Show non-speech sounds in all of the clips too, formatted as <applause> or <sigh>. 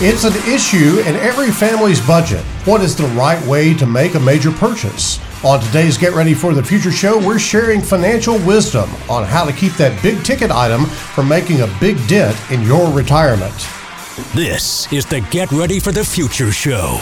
It's an issue in every family's budget. What is the right way to make a major purchase? On today's Get Ready for the Future show, we're sharing financial wisdom on how to keep that big ticket item from making a big dent in your retirement. This is the Get Ready for the Future show.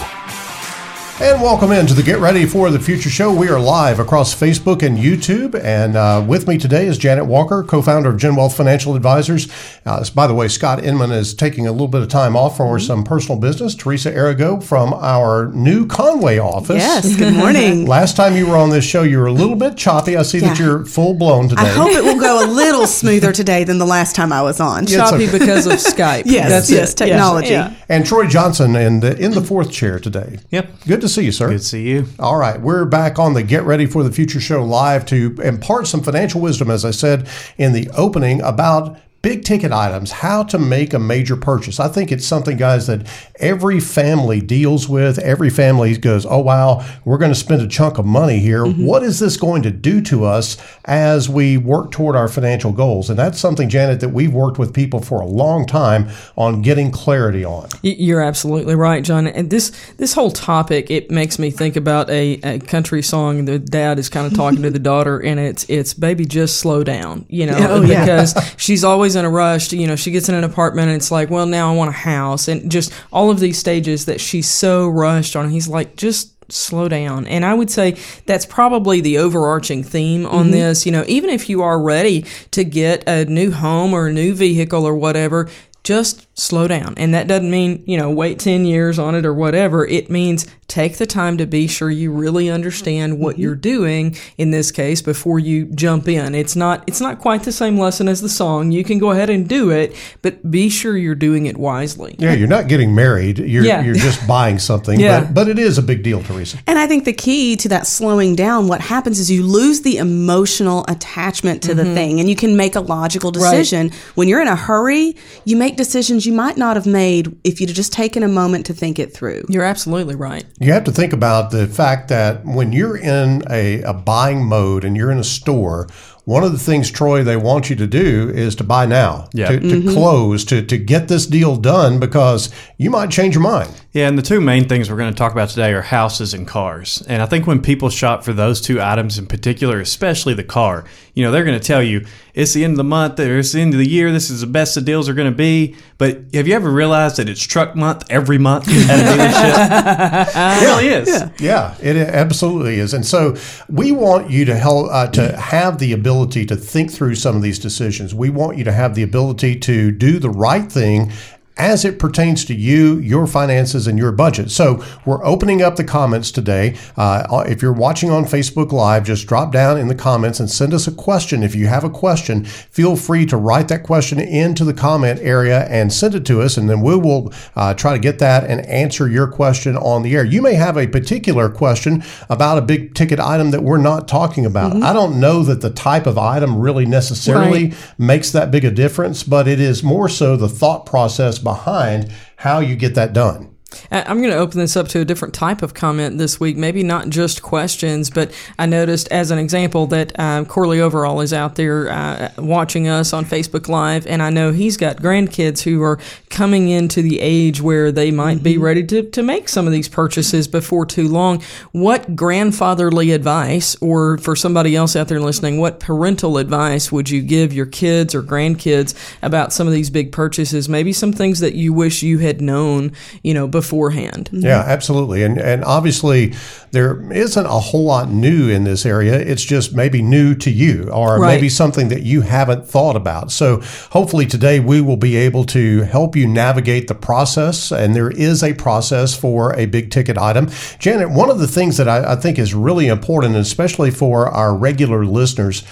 And welcome into the Get Ready for the Future show. We are live across Facebook and YouTube. And uh, with me today is Janet Walker, co founder of Gen Wealth Financial Advisors. Uh, by the way, Scott Inman is taking a little bit of time off for some personal business. Teresa Arago from our new Conway office. Yes, good morning. <laughs> Last time you were on this show, you were a little bit choppy. I see that you're full blown today. I hope it will go a <laughs> little smoother today than the last time I was on. It's choppy okay. because of <laughs> Skype. Yes, That's yes, it. technology. Yeah. and Troy Johnson in the, in the fourth chair today. Yep. Good to see you, sir. Good to see you. All right, we're back on the Get Ready for the Future show live to impart some financial wisdom, as I said in the opening, about big ticket items, how to make a major purchase. I think it's something, guys, that every family deals with. Every family goes, oh, wow, we're going to spend a chunk of money here. Mm-hmm. What is this going to do to us as we work toward our financial goals? And that's something, Janet, that we've worked with people for a long time on getting clarity on. You're absolutely right, John. And this this whole topic it makes me think about a, a country song. The dad is kind of talking to the <laughs> daughter, and it's it's baby, just slow down, you know, Oh, yeah. because she's always in a rush. You know, she gets in an apartment, and it's like, well, now I want a house, and just all of these stages that she's so rushed on. He's like, just slow down and i would say that's probably the overarching theme on mm-hmm. this you know even if you are ready to get a new home or a new vehicle or whatever just slow down. And that doesn't mean, you know, wait 10 years on it or whatever. It means take the time to be sure you really understand what mm-hmm. you're doing in this case before you jump in. It's not it's not quite the same lesson as the song. You can go ahead and do it, but be sure you're doing it wisely. Yeah, you're not getting married. You're, Yeah. you're just <laughs> buying something. Yeah. But, but it is a big deal, Teresa. And I think the key to that slowing down, what happens is you lose the emotional attachment to the mm-hmm. thing and you can make a logical decision. When you're in a hurry, you make decisions you might not have made if you'd just taken a moment to think it through. You're absolutely right. You have to think about the fact that when you're in a, a buying mode and you're in a store, one of the things, Troy, they want you to do is to buy now, Yeah. to, to mm-hmm. close, to, to get this deal done because you might change your mind. Yeah, and the two main things we're going to talk about today are houses and cars. And I think when people shop for those two items in particular, especially the car, you know, they're going to tell you it's the end of the month or it's the end of the year. This is the best the deals are going to be. But have you ever realized that it's truck month every month at a dealership? <laughs> it really is. Yeah, it absolutely is. And so we want you to help uh, to have the ability to think through some of these decisions. We want you to have the ability to do the right thing as it pertains to you, your finances, and your budget. So we're opening up the comments today. Uh, if you're watching on Facebook Live, just drop down in the comments and send us a question. If you have a question, feel free to write that question into the comment area and send it to us, and then we will uh, try to get that and answer your question on the air. You may have a particular question about a big ticket item that we're not talking about. I don't know that the type of item really necessarily makes that big a difference, but it is more so the thought process behind how you get that done. I'm going to open this up to a different type of comment this week. Maybe not just questions, but I noticed as an example that uh, Corley Overall is out there uh, watching us on Facebook Live, and I know he's got grandkids who are coming into the age where they might be ready to, to make some of these purchases before too long. What grandfatherly advice, or for somebody else out there listening, what parental advice would you give your kids or grandkids about some of these big purchases? Maybe some things that you wish you had known, you know, beforehand. Yeah, absolutely. And and obviously there isn't a whole lot new in this area. It's just maybe new to you or Right. maybe something that you haven't thought about. So hopefully today we will be able to help you navigate the process and there is a process for a big ticket item. Janet, one of the things that I, I think is really important, especially for our regular listeners,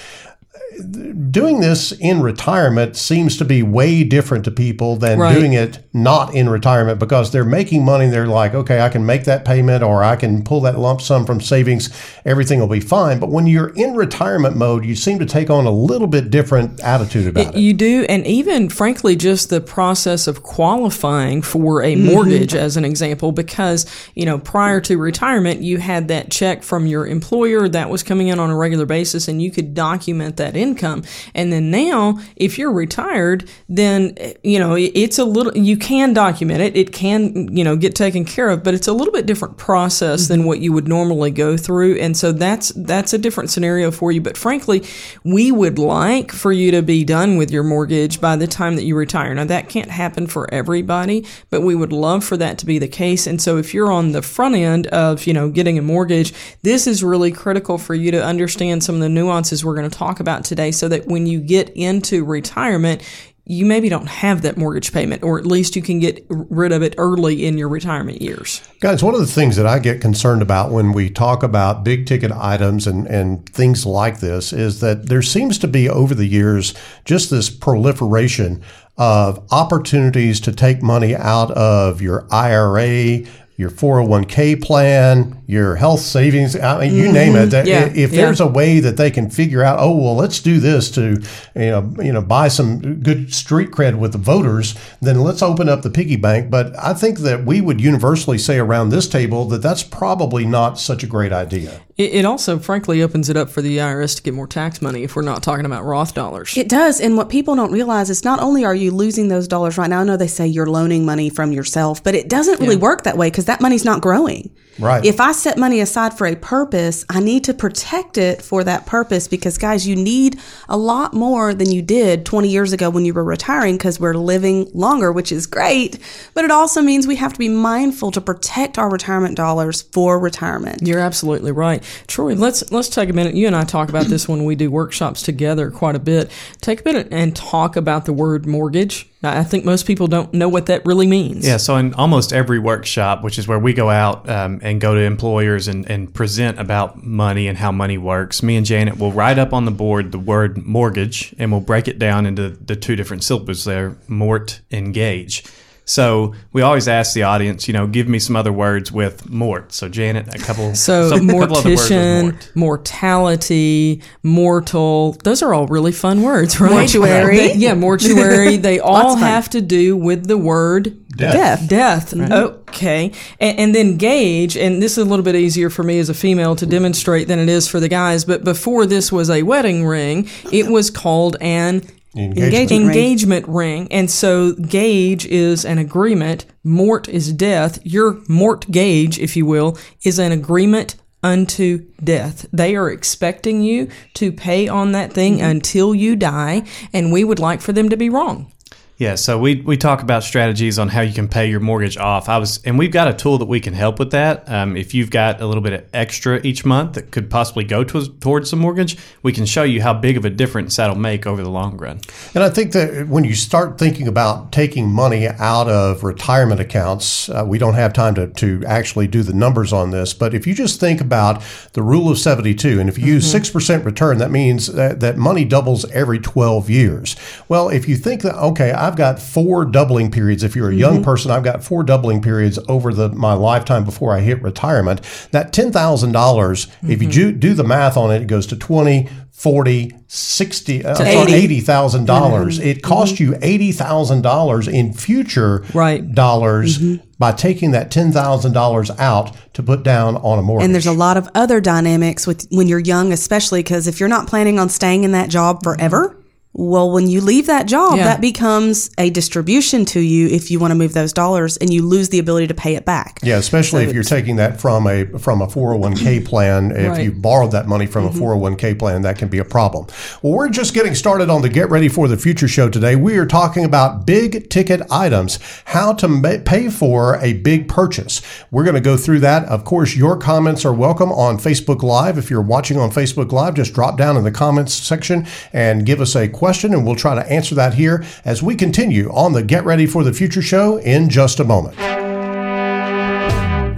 doing this in retirement seems to be way different to people than Right. doing it not in retirement because they're making money. They're like, okay, I can make that payment or I can pull that lump sum from savings. Everything will be fine. But when you're in retirement mode, you seem to take on a little bit different attitude about it. You do, and even frankly, just the process of qualifying for a mm-hmm. mortgage, as an example, because you know prior to retirement, you had that check from your employer that was coming in on a regular basis, and you could document that income. And then now, if you're retired, then you know it's a little. You can document it; it can you know get taken care of, but it's a little bit different process than what you would normally go through, and so that's that's a different scenario for you. But frankly, we would like for you to be done with your mortgage by the time that you retire. Now that can't happen for everybody, but we would love for that to be the case. And so if you're on the front end of, you know, getting a mortgage, this is really critical for you to understand some of the nuances we're going to talk about today so that when you get into retirement, you maybe don't have that mortgage payment, or at least you can get rid of it early in your retirement years. Guys, one of the things that I get concerned about when we talk about big ticket items and, and things like this is that there seems to be over the years just this proliferation of opportunities to take money out of your IRA, your 401k plan, your health savings. I mean, you name it. Mm-hmm. That- Yeah, If yeah. there's a way that they can figure out, oh well, let's do this to you know you know buy some good street cred with the voters, then let's open up the piggy bank. But I think that we would universally say around this table that that's probably not such a great idea. It, it also, frankly, opens it up for the IRS to get more tax money if we're not talking about Roth dollars. It does. And what people don't realize is not only are you losing those dollars right now, I know they say you're loaning money from yourself, but it doesn't really work that way because that money's not growing. Right. If I set money aside for a purpose, I need to protect it for that purpose because, guys, you need a lot more than you did 20 years ago when you were retiring because we're living longer, which is great. But it also means we have to be mindful to protect our retirement dollars for retirement. You're absolutely right, Troy. Let's let's take a minute. You and I talk about this when we do workshops together quite a bit. Take a minute and talk about the word mortgage. I think most people don't know what that really means. Yeah, so in almost every workshop, which is where we go out um, and go to employers and, and present about money and how money works, me and Janet will write up on the board the word mortgage and we'll break it down into the two different syllables there, mort and gauge. So we always ask the audience, you know, give me some other words with mort. So Janet, a couple. <laughs> So some- a couple other words mortician, mort. mortality, mortal, those are all really fun words, right? Mortuary. They- yeah, mortuary. <laughs> They all have to do with the word Death. Death. Okay. And, and then gauge, and this is a little bit easier for me as a female to demonstrate than it is for the guys, but before this was a wedding ring, it was called an Engagement. Engagement ring. engagement ring. And so gauge is an agreement. Mort is death. Your mort gauge, if you will, is an agreement unto death. They are expecting you to pay on that thing mm-hmm. until you die, and we would like for them to be wrong. Yeah, so we, we talk about strategies on how you can pay your mortgage off. I was, and we've got a tool that we can help with that. Um, if you've got a little bit of extra each month that could possibly go to, towards the mortgage, we can show you how big of a difference that'll make over the long run. And I think that when you start thinking about taking money out of retirement accounts, uh, we don't have time to, to actually do the numbers on this, but if you just think about the rule of 72, and if you use 6% return, that means that, that money doubles every 12 years. Well, if you think that, okay, I've got four doubling periods. If you're a young mm-hmm. person, I've got four doubling periods over the my lifetime before I hit retirement. That $10,000, dollars if you mm-hmm. do, do the math on it, it goes to 20, 40, 60, uh, sorry, 80. $80,000. dollars mm-hmm. It cost you $80,000 in future Right. dollars by taking that $10,000 out to put down on a mortgage. And there's a lot of other dynamics with when you're young, especially because if you're not planning on staying in that job forever, well, when you leave that job, Yeah. that becomes a distribution to you if you want to move those dollars and you lose the ability to pay it back. Yeah, especially if you're taking that from a from a 401k <clears throat> plan. If Right. you borrowed that money from a mm-hmm. 401k plan, that can be a problem. Well, we're just getting started on the Get Ready for the Future show today. We are talking about big ticket items, how to ma- pay for a big purchase. We're going to go through that. Of course, your comments are welcome on Facebook Live. If you're watching on Facebook Live, just drop down in the comments section and give us a question, and we'll try to answer that here as we continue on the Get Ready for the Future show in just a moment.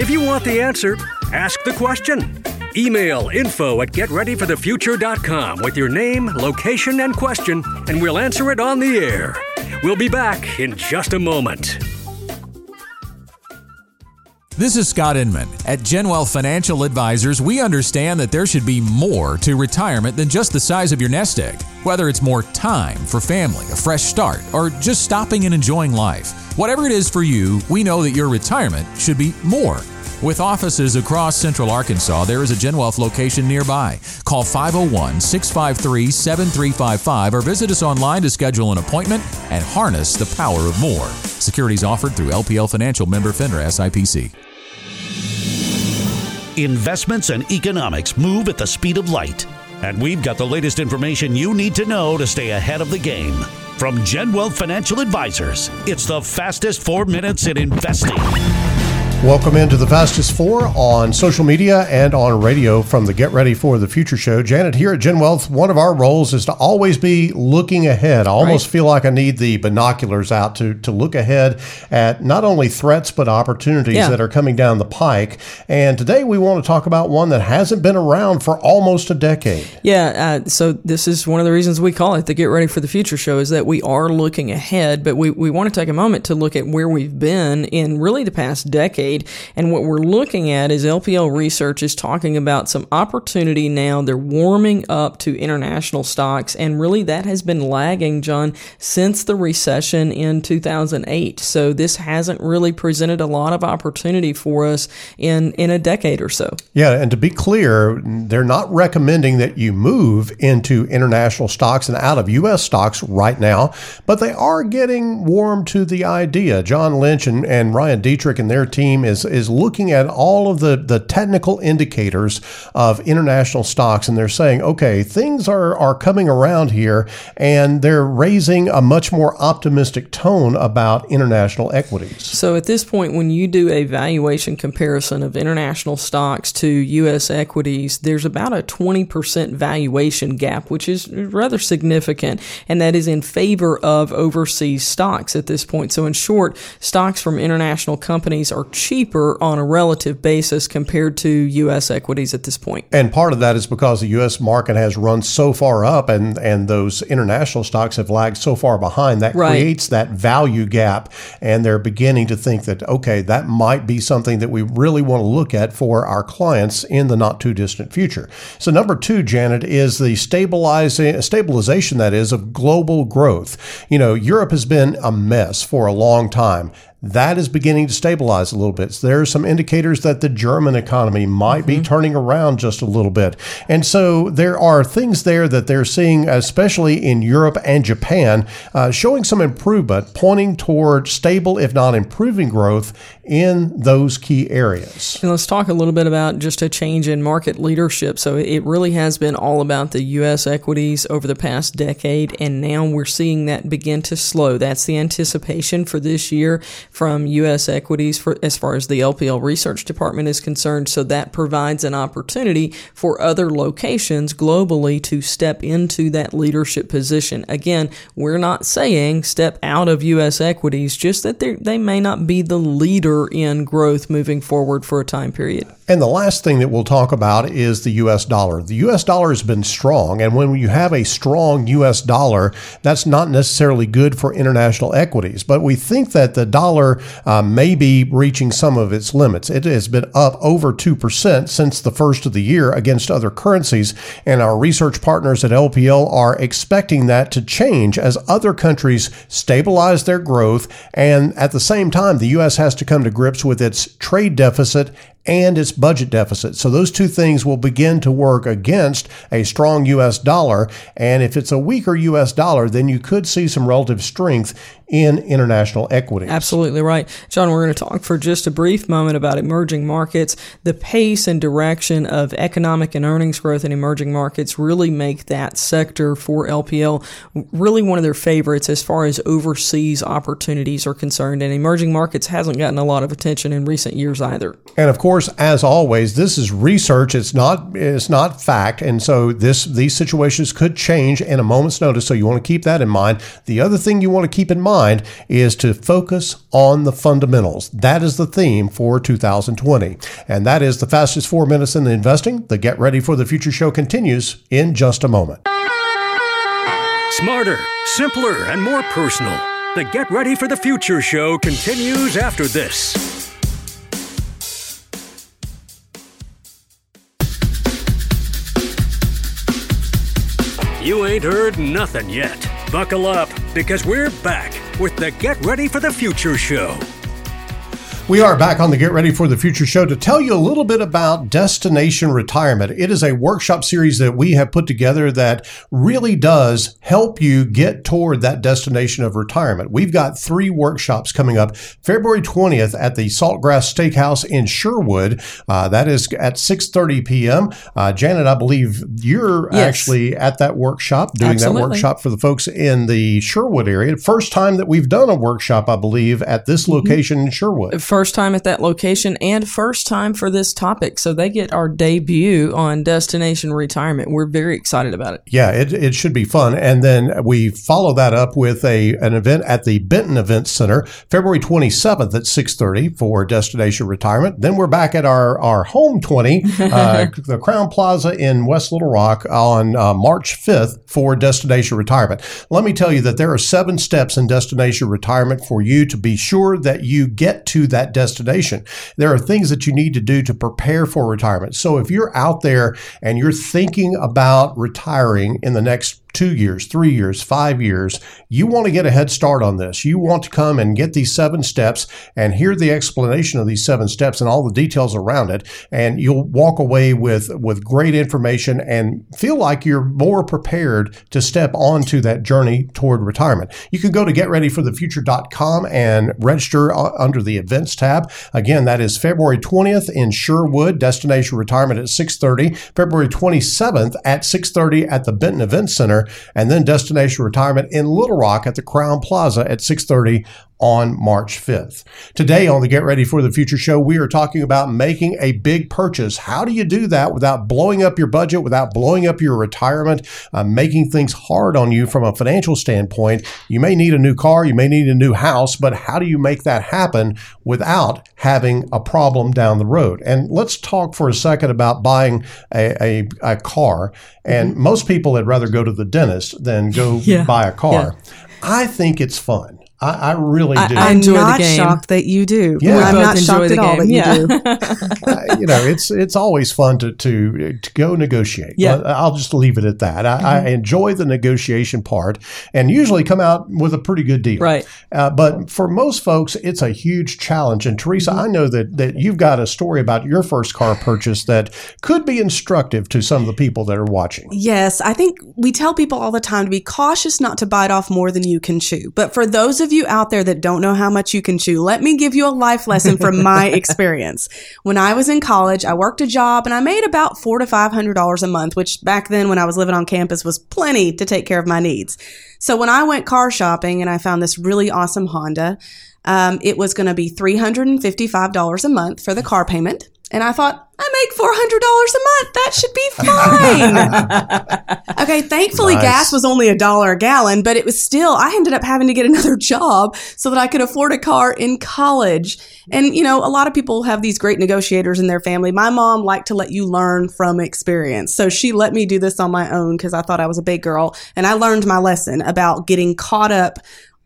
If you want the answer, ask the question. Email info at getreadyforthefuture.com with your name, location, and question, and we'll answer it on the air. We'll be back in just a moment. This is Scott Inman. At GenWealth Financial Advisors, we understand that there should be more to retirement than just the size of your nest egg. Whether it's more time for family, a fresh start, or just stopping and enjoying life. Whatever it is for you, we know that your retirement should be more. With offices across central Arkansas, there is a Genwealth location nearby. Call 501 653 7355 or visit us online to schedule an appointment and harness the power of more. Securities offered through LPL Financial member FINRA SIPC. Investments and economics move at the speed of light. And we've got the latest information you need to know to stay ahead of the game. From Genwealth Financial Advisors, it's the fastest four minutes in investing. Welcome into the Fastest Four on social media and on radio from the Get Ready for the Future show. Janet, here at Gen Wealth, one of our roles is to always be looking ahead. I almost right. feel like I need the binoculars out to, to look ahead at not only threats but opportunities yeah. that are coming down the pike. And today we want to talk about one that hasn't been around for almost a decade. Yeah, uh, so this is one of the reasons we call it the Get Ready for the Future show is that we are looking ahead, but we, we want to take a moment to look at where we've been in really the past decade decade. And what we're looking at is LPL research is talking about some opportunity now. They're warming up to international stocks. And really, that has been lagging, John, since the recession in 2008. So this hasn't really presented a lot of opportunity for us in, in a decade or so. Yeah. And to be clear, they're not recommending that you move into international stocks and out of U.S. stocks right now, but they are getting warm to the idea. John Lynch and, and Ryan Detrick and their team is is looking at all of the, the technical indicators of international stocks, and they're saying, okay, things are, are coming around here, and they're raising a much more optimistic tone about international equities. So at this point, when you do a valuation comparison of international stocks to U.S. equities, there's about a 20% valuation gap, which is rather significant, and that is in favor of overseas stocks at this point. So in short, stocks from international companies are cheaper on a relative basis compared to U.S. equities at this point. And part of that is because the U.S. market has run so far up and, and those international stocks have lagged so far behind. That right. creates that value gap. And they're beginning to think that, okay, that might be something that we really want to look at for our clients in the not too distant future. So, number two, Janet, is the stabilizing, stabilization, that is, of global growth. You know, Europe has been a mess for a long time that is beginning to stabilize a little bit. So there are some indicators that the German economy might mm-hmm. be turning around just a little bit. And so there are things there that they're seeing, especially in Europe and Japan, uh, showing some improvement, pointing toward stable, if not improving growth in those key areas. And let's talk a little bit about just a change in market leadership. So it really has been all about the U.S. equities over the past decade, and now we're seeing that begin to slow. That's the anticipation for this year from U.S. equities for as far as the LPL research department is concerned. So that provides an opportunity for other locations globally to step into that leadership position. Again, we're not saying step out of U.S. equities, just that they may not be the leader in growth moving forward for a time period. And the last thing that we'll talk about is the US dollar. The US dollar has been strong, and when you have a strong US dollar, that's not necessarily good for international equities. But we think that the dollar uh, may be reaching some of its limits. It has been up over 2% since the first of the year against other currencies, and our research partners at LPL are expecting that to change as other countries stabilize their growth, and at the same time, the US has to come to grips with its trade deficit and its budget deficit. So those two things will begin to work against a strong US dollar. And if it's a weaker US dollar, then you could see some relative strength in international equities. Absolutely right. John, we're going to talk for just a brief moment about emerging markets. The pace and direction of economic and earnings growth in emerging markets really make that sector for LPL really one of their favorites as far as overseas opportunities are concerned. And emerging markets hasn't gotten a lot of attention in recent years either. And of course, as always, this is research. It's not it's not fact. And so this these situations could change in a moment's notice. So you want to keep that in mind. The other thing you want to keep in mind mind is to focus on the fundamentals. That is the theme for 2020. And that is the fastest four minutes in investing. The Get Ready for the Future show continues in just a moment. Smarter, simpler, and more personal. The Get Ready for the Future show continues after this. You ain't heard nothing yet. Buckle up, because we're back with the Get Ready for the Future show. We are back on the Get Ready for the Future show to tell you a little bit about Destination Retirement. It is a workshop series that we have put together that really does help you get toward that destination of retirement. We've got three workshops coming up February 20th at the Saltgrass Steakhouse in Sherwood. Uh, that is at 6.30 p.m. Uh, Janet, I believe you're Yes. actually at that workshop, doing Absolutely. that workshop for the folks in the Sherwood area. First time that we've done a workshop, I believe, at this location in Sherwood. First time at that location and first time for this topic. So they get our debut on Destination Retirement. We're very excited about it. Yeah, it, it should be fun. And then we follow that up with a an event at the Benton Event Center, February 27th at 6:30 for Destination Retirement. Then we're back at our our home 20, <laughs> uh, the Crowne Plaza in West Little Rock on uh, March 5th for Destination Retirement. Let me tell you that there are seven steps in Destination Retirement for you to be sure that you get to that destination. There are things that you need to do to prepare for retirement. So if you're out there and you're thinking about retiring in the next two years, three years, five years, you want to get a head start on this. You want to come and get these seven steps and hear the explanation of these seven steps and all the details around it. And you'll walk away with, with great information and feel like you're more prepared to step onto that journey toward retirement. You can go to getreadyforthefuture.com and register uh, under the events tab. Again, that is February 20th in Sherwood, destination retirement at 630, February 27th at 630 at the Benton Event Center, and then destination retirement in Little Rock at the Crowne Plaza at 630 on March 5th. Today on the Get Ready for the Future show, we are talking about making a big purchase. How do you do that without blowing up your budget, without blowing up your retirement, uh, making things hard on you from a financial standpoint? You may need a new car, you may need a new house, but how do you make that happen without having a problem down the road? And let's talk for a second about buying a, a, a car. And most people would rather go to the dentist than go <laughs> Yeah. buy a car. I think it's fun. I, I really do. I I'm enjoy the not game. shocked that you do. Yeah. We I'm not shocked at all that Yeah. you <laughs> do. Uh, you know, it's it's always fun to to to go negotiate. Yeah. I'll just leave it at that. I, I enjoy the negotiation part, and usually come out with a pretty good deal. Right. Uh, but for most folks, it's a huge challenge. And Teresa, I know that that you've got a story about your first car purchase that could be instructive to some of the people that are watching. Yes, I think we tell people all the time to be cautious not to bite off more than you can chew. But for those of you out there that don't know how much you can chew, let me give you a life lesson from my <laughs> experience. When I was in college, I worked a job and I made about four to five hundred dollars a month, which back then when I was living on campus was plenty to take care of my needs. So when I went car shopping and I found this really awesome Honda, um, it was going to be three hundred and fifty-five dollars a month for the car payment. And I thought, I make four hundred dollars a month. That should be fine. <laughs> okay, thankfully, Nice. gas was only a dollar a gallon, but it was still. I ended up having to get <laughs> another job so that I could afford a car in college. And you know, a lot of people have these great negotiators in their family. My mom liked to let you learn from experience, so she let me do this on my own because I thought I was a big girl, and I learned my lesson about getting caught up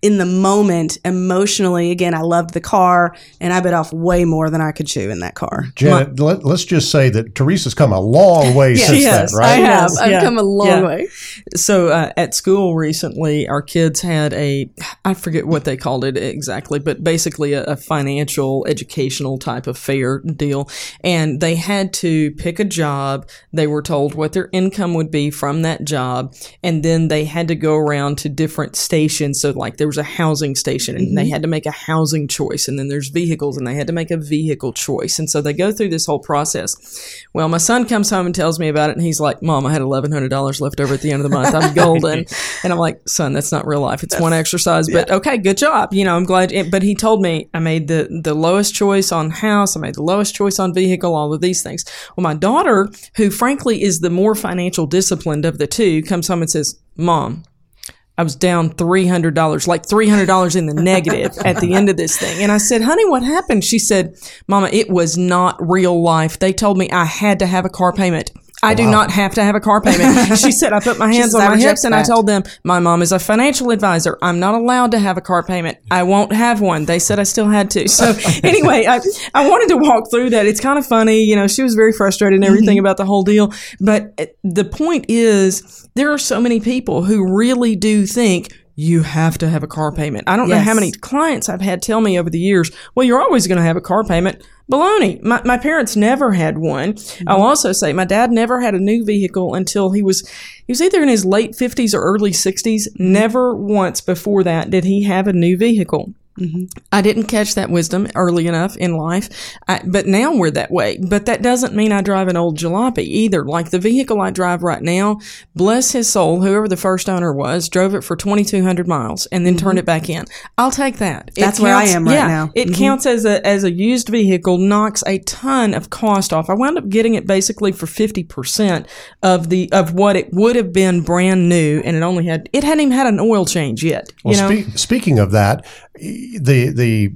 in the moment emotionally. Again, I loved the car and I bit off way more than I could chew in that car. Janet, let, us just say that Teresa's come a long way <laughs> since Yes, that, right? I have. I've yeah, come a long yeah. way. So uh, at school recently, our kids had a I forget what they called it exactly, but basically a, a financial educational type of fair deal, and they had to pick a job. They were told what their income would be from that job, and then they had to go around to different stations. So like there was a housing station, and they mm-hmm. had to make a housing choice, and then there's vehicles, and they had to make a vehicle choice, and so they go through this whole process. Well, my son comes home and tells me about it, and he's like, "Mom, I had eleven hundred dollars left over at the end of the month. I'm golden." <laughs> and I'm like, "Son, that's not real life. It's one exercise, but okay, good job. You know, I'm glad." It, but he told me I made the the lowest choice on house. I made the lowest choice on vehicle. All of these things. Well, my daughter, who frankly is the more financial disciplined of the two, comes home and says, "Mom." I was down $300, like $300 in the negative at the end of this thing. And I said, honey, what happened? She said, mama, it was not real life. They told me I had to have a car payment. I do not have to have a car payment. <laughs> She said, I put my hands on "I my hips and I told them, my mom is a financial advisor. I'm not allowed to have a car payment. I won't have one. They said I still had to. So <laughs> anyway, I, I wanted to walk through that. It's kind of funny. You know, she was very frustrated and everything about the whole deal. But uh, the point is, there are so many people who really do think you have to have a car payment. I don't know how many clients I've had tell me over the years, well, you're always going to have a car payment. Baloney. My, my parents never had one. Mm-hmm. I'll also say my dad never had a new vehicle until he was, he was either in his late 50s or early 60s. Mm-hmm. Never once before that did he have a new vehicle. Mm-hmm. I didn't catch that wisdom early enough in life, I, but now we're that way. But that doesn't mean I drive an old jalopy either. Like the vehicle I drive right now, bless his soul, whoever the first owner was, drove it for 2,200 miles and then turned mm-hmm. it back in. I'll take that. It That's where I am right now. It mm-hmm. counts as a as a used vehicle, knocks a ton of cost off. I wound up getting it basically for 50% of the of what it would have been brand new, and it only had it hadn't even had an oil change yet. Well, you know. spe- speaking of that, the the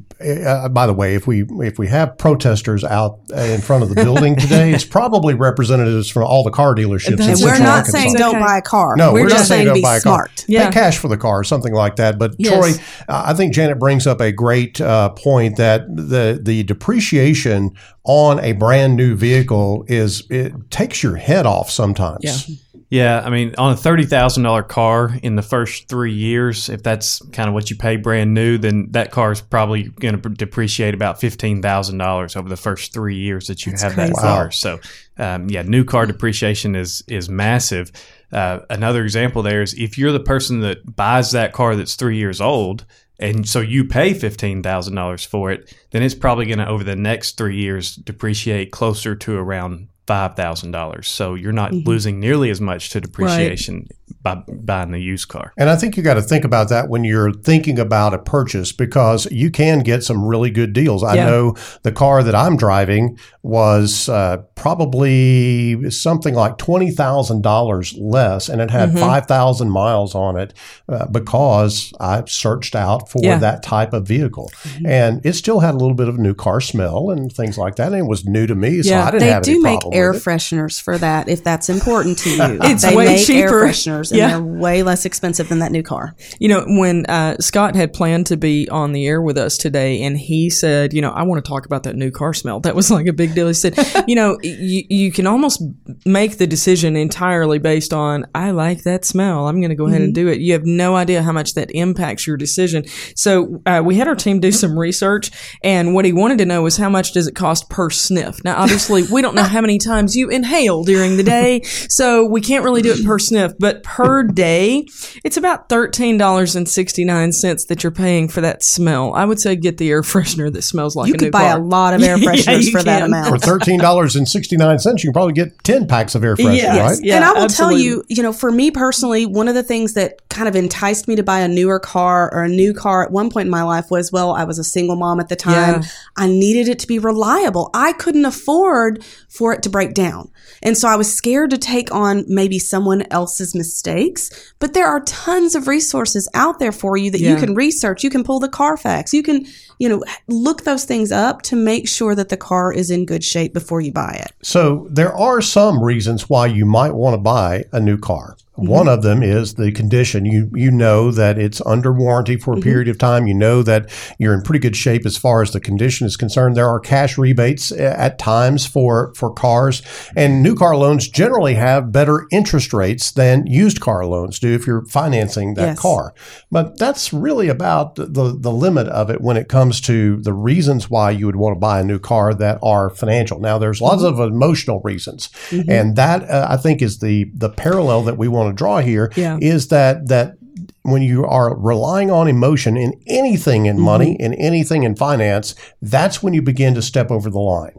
uh, by the way, if we if we have protesters out uh, in front of the building today, it's probably representatives from all the car dealerships. in And Central we're not Arkansas. saying don't buy a car. No, we're, we're, just not saying saying don't be buy a smart. car. Yeah. Pay cash for the car, or something like that. But Yes. Troy, uh, I think Janet brings up a great uh, point that the the depreciation on a brand new vehicle is it takes your head off sometimes. Yeah. Yeah, I mean, on a thirty thousand dollar car in the first three years, if that's kind of what you pay brand new, then that car is probably going to depreciate about fifteen thousand dollars over the first three years that you have that car. Wow. So, um, yeah, new car depreciation is is massive. Uh, another example there is if you're the person that buys that car that's three years old. And so you pay fifteen thousand dollars for it, then it's probably going to over the next three years depreciate closer to around five thousand dollars. So you're not mm-hmm. losing nearly as much to depreciation by buying a used car. And I think you got to think about that when you're thinking about a purchase because you can get some really good deals. I know the car that I'm driving was uh, probably something like $20,000 less and it had Mm-hmm. 5,000 miles on it uh, because I searched out for Yeah. that type of vehicle. And it still had a little bit of a new car smell and things like that. And it was new to me, so Yeah. I didn't They have any do make air fresheners for that if that's important to <laughs> you. It's they way make air cheaper. Fresheners and Yeah. they're way less expensive than that new car. You know, when uh, Scott had planned to be on the air with us today, and he said, "You know, I want to talk about that new car smell." That was like a big deal. He said, <laughs> "You know, you you can almost make the decision entirely based on I like that smell. I'm going to go ahead and do it. You have no idea how much that impacts your decision." So uh, we had our team do some research, and what he wanted to know was how much does it cost per sniff. Now, obviously, we don't know how many times you inhale during the day, so we can't really do it per sniff, but per day, it's about thirteen dollars and sixty nine cents that you're paying for that smell. I would say get the air freshener that smells like You a could new buy car. a lot of air <laughs> fresheners you for that amount. For thirteen dollars and sixty nine cents, you can probably get ten packs of air freshener, Yes. right? Yeah, and I will absolutely. tell you, you know, for me personally, one of the things that kind of enticed me to buy a newer car or a new car at one point in my life was, well, I was a single mom at the time. Yeah. I needed it to be reliable. I couldn't afford for it to break down. And so I was scared to take on maybe someone else's mistakes. But there are tons of resources out there for you that you can research. You can pull the Carfax. You can, you know, look those things up to make sure that the car is in good shape before you buy it. So there are some reasons why you might want to buy a new car. One mm-hmm. of them is the condition. You you know that it's under warranty for a mm-hmm. period of time. You know that you're in pretty good shape as far as the condition is concerned. There are cash rebates uh, at times for for cars, and new car loans generally have better interest rates than used car loans do if you're financing that Yes. car. But that's really about the, the the limit of it when it comes to the reasons why you would want to buy a new car that are financial. Now, there's lots Mm-hmm. of emotional reasons, and that uh, I think is the the parallel that we want to draw here. Yeah. Is that that when you are relying on emotion in anything in money, Mm-hmm. in anything in finance, that's when you begin to step over the line.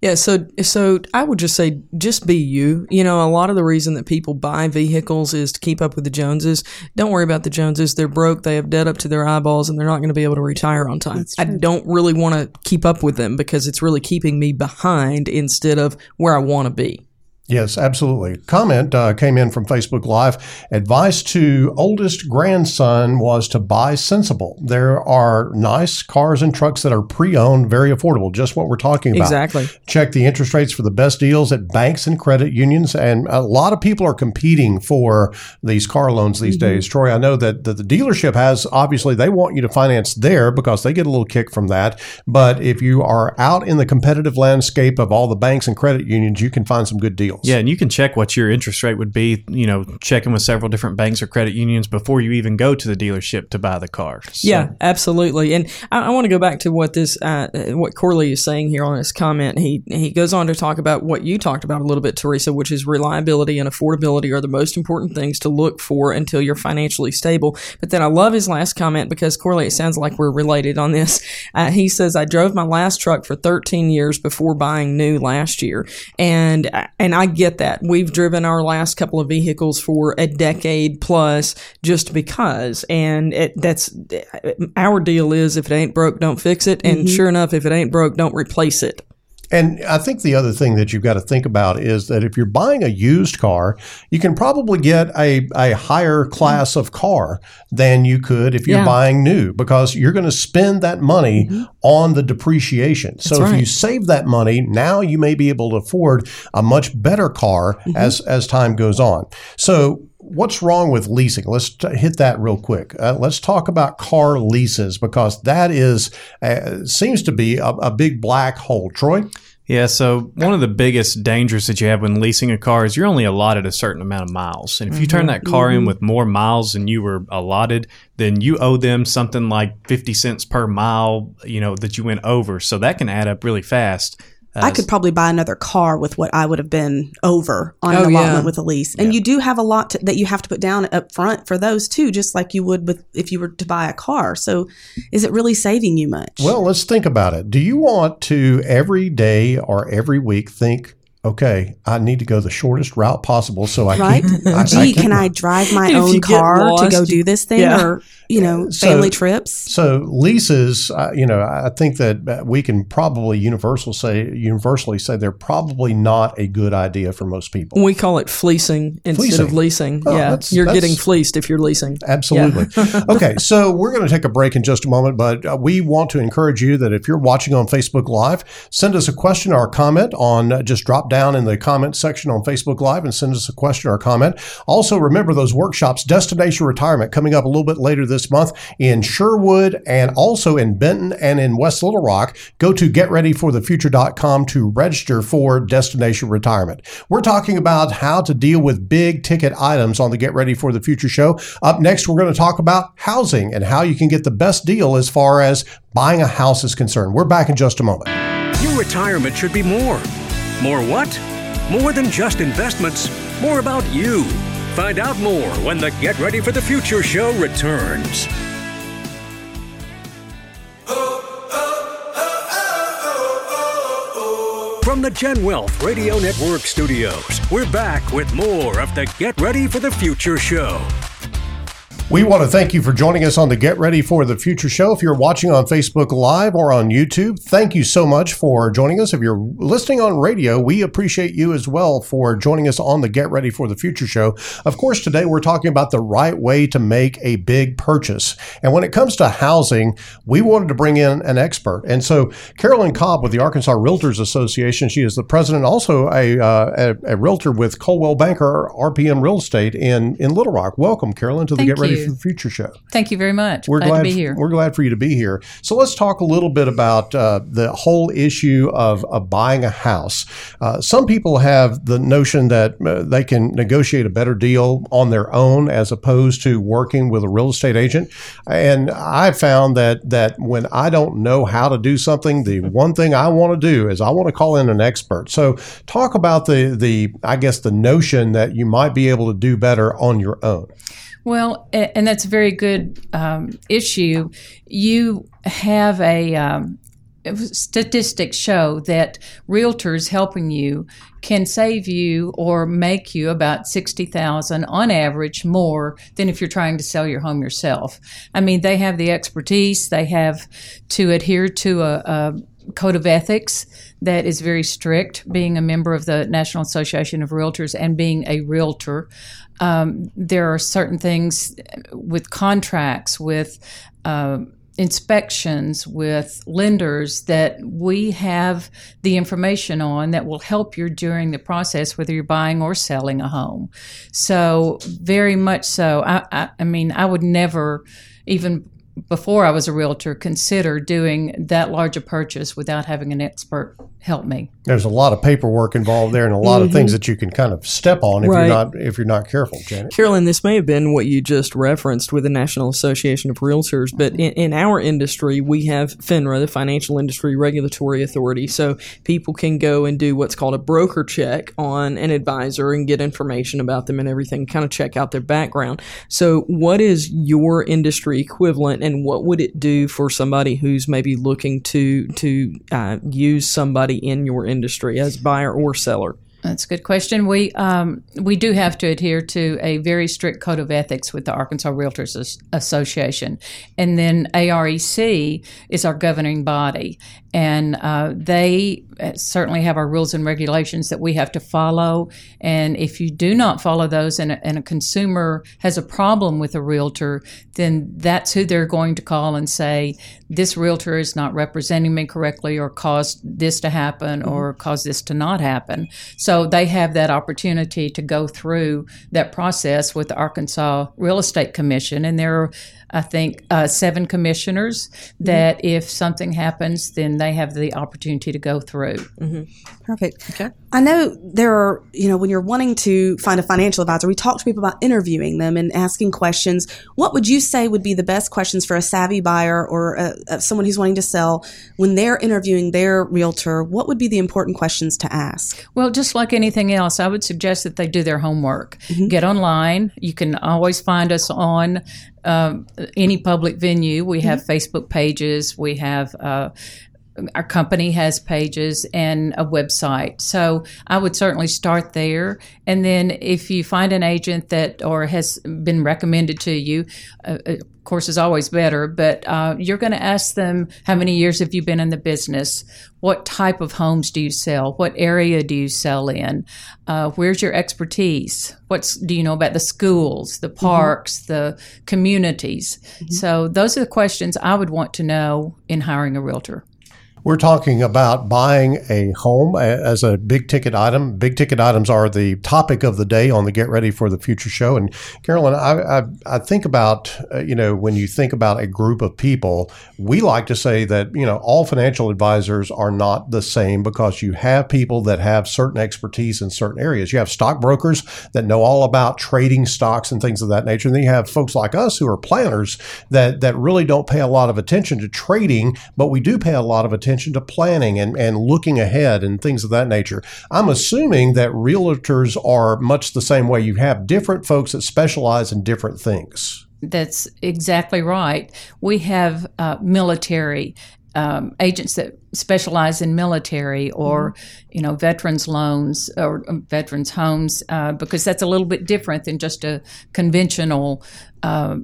Yeah, so so I would just say just be you. You know, a lot of the reason that people buy vehicles is to keep up with the Joneses. Don't worry about the Joneses. They're broke, they have debt up to their eyeballs and they're not going to be able to retire on time. I don't really want to keep up with them because it's really keeping me behind instead of where I want to be. Yes, absolutely. Comment uh, came in from Facebook Live. Advice to oldest grandson was to buy sensible. There are nice cars and trucks that are pre-owned, very affordable. Just what we're talking about. Exactly. Check the interest rates for the best deals at banks and credit unions, and a lot of people are competing for these car loans these Mm-hmm. days. Troy, I know that, that the dealership has obviously they want you to finance there because they get a little kick from that. But if you are out in the competitive landscape of all the banks and credit unions, you can find some good deals. Yeah, and you can check what your interest rate would be, you know, checking with several different banks or credit unions before you even go to the dealership to buy the car. So- Yeah, absolutely. And I, I want to go back to what this, uh, what Corley is saying here on his comment. He he goes on to talk about what you talked about a little bit, Teresa, which is reliability and affordability are the most important things to look for until you're financially stable. But then I love his last comment because Corley, it sounds like we're related on this. Uh, he says, "I drove my last truck for 13 years before buying new last year," and and I get that. We've driven our last couple of vehicles for a decade plus just because, and it, that's our deal is if it ain't broke, don't fix it. And mm-hmm. sure enough, if it ain't broke, don't replace it. And I think the other thing that you've got to think about is that if you're buying a used car, you can probably get a, a higher class of car than you could if you're Yeah. buying new because you're going to spend that money mm-hmm. on the depreciation. so if you save that money, now you may be able to afford a much better car mm-hmm. as, as time goes on. So What's wrong with leasing? Let's t- hit that real quick. Uh, let's talk about car leases because that is uh, seems to be a, a big black hole. Troy, Yeah, so one of the biggest dangers that you have when leasing a car is you're only allotted a certain amount of miles. And if you turn that car in with more miles than you were allotted, then you owe them something like 50 cents per mile, you know, that you went over. So that can add up really fast. Uh, I could probably buy another car with what I would have been over on Oh, an allotment yeah. with a lease. And you do have a lot to, that you have to put down up front for those too, just like you would with if you were to buy a car. So is it really saving you much? Well, let's think about it. Do you want to every day or every week think, okay, I need to go the shortest route possible so I right? keep. I, Gee, can I <laughs> drive my own get car to go do this thing Yeah. or, you know, So- family trips? So leases, uh, you know, I think that uh, we can probably universal say universally say they're probably not a good idea for most people. We call it fleecing instead Fleecing. of leasing. Oh, yeah, that's- you're that's- getting fleeced if you're leasing. Absolutely. <laughs> okay, so we're going to take a break in just a moment, but uh, we want to encourage you that if you're watching on Facebook Live, send us a question or a comment on uh, just drop down in the comment section on Facebook Live and send us a question or comment. Also, remember those workshops, Destination Retirement, coming up a little bit later this month in Sherwood and also in Benton and in West Little Rock. Go to getreadyforthefuture.com to register for Destination Retirement. We're talking about how to deal with big ticket items on the Get Ready for the Future show. Up next, we're going to talk about housing and how you can get the best deal as far as buying a house is concerned. We're back in just a moment. Your retirement should be more. More what? More than just investments, more about you. Find out more when the Get Ready for the Future show returns. From the Gen Wealth Radio Network studios, we're back with more of the Get Ready for the Future show. We want to thank you for joining us on the Get Ready for the Future show. If you're watching on Facebook Live or on YouTube, thank you so much for joining us. If you're listening on radio, we appreciate you as well for joining us on the Get Ready for the Future show. Of course, today we're talking about the right way to make a big purchase. And when it comes to housing, we wanted to bring in an expert. And so Carolyn Cobb with the Arkansas Realtors Association, she is the president, also a, uh, a, a realtor with Coldwell Banker RPM Real Estate in, in Little Rock. Welcome, Carolyn, to the Thank Get Ready you. for the Future show. Thank you very much. We're glad, glad to be here. We're glad for you to be here. So let's talk a little bit about uh, the whole issue of, of buying a house. Uh, some people have the notion that uh, they can negotiate a better deal on their own as opposed to working with a real estate agent. And I found that that when I don't know how to do something, the one thing I want to do is I want to call in an expert. So talk about the the I guess the notion that you might be able to do better on your own. Well, and that's a very good um, issue. You have a um, statistics show that realtors helping you can save you or make you about 60,000 on average more than if you're trying to sell your home yourself. I mean, they have the expertise, they have to adhere to a, a code of ethics that is very strict. Being a member of the National Association of Realtors and being a realtor, um, there are certain things with contracts, with uh, inspections with lenders that we have the information on that will help you during the process, whether you're buying or selling a home. So, very much so. I, I, I mean, I would never even before I was a realtor, consider doing that large a purchase without having an expert help me. There's a lot of paperwork involved there, and a lot mm-hmm. of things that you can kind of step on if right. you're not if you're not careful. Janet, Carolyn, this may have been what you just referenced with the National Association of Realtors, but in, in our industry, we have FINRA, the Financial Industry Regulatory Authority. So people can go and do what's called a broker check on an advisor and get information about them and everything, kind of check out their background. So, what is your industry equivalent? And what would it do for somebody who's maybe looking to to uh, use somebody in your industry as buyer or seller? That's a good question. We um, we do have to adhere to a very strict code of ethics with the Arkansas Realtors Association, and then AREC is our governing body, and uh, they uh, certainly have our rules and regulations that we have to follow. And if you do not follow those, and a, and a consumer has a problem with a realtor, then that's who they're going to call and say, "This realtor is not representing me correctly, or caused this to happen, mm-hmm. or caused this to not happen." So they have that opportunity to go through that process with the Arkansas Real Estate Commission, and there are I think, uh, seven commissioners that mm-hmm. if something happens, then they have the opportunity to go through. Mm-hmm. Perfect. Okay. I know there are, you know, when you're wanting to find a financial advisor, we talk to people about interviewing them and asking questions. What would you say would be the best questions for a savvy buyer or a, a, someone who's wanting to sell when they're interviewing their realtor? What would be the important questions to ask? Well, just like anything else, I would suggest that they do their homework. Mm-hmm. Get online. You can always find us on um, any public venue. We have mm-hmm. Facebook pages. We have uh, our company has pages and a website. So I would certainly start there. And then if you find an agent that or has been recommended to you, uh, uh of course, is always better, but uh, you're going to ask them how many years have you been in the business? What type of homes do you sell? What area do you sell in? Uh, where's your expertise? What's do you know about the schools, the mm-hmm. parks, mm-hmm. the communities? Mm-hmm. So those are the questions I would want to know in hiring a realtor. We're talking about buying a home as a big ticket item. Big ticket items are the topic of the day on the Get Ready for the Future show. And Carolyn, I, I, I think about, uh, you know, when you think about a group of people, we like to say that, you know, all financial advisors are not the same because you have people that have certain expertise in certain areas. You have stockbrokers that know all about trading stocks and things of that nature. And then you have folks like us who are planners that, that really don't pay a lot of attention to trading, but we do pay a lot of attention attention to planning and, and looking ahead and things of that nature. I'm assuming that realtors are much the same way. You have different folks that specialize in different things. That's exactly right. We have uh, military um, agents that specialize in military or mm-hmm. you know veterans loans or um, veterans homes uh, because that's a little bit different than just a conventional uh,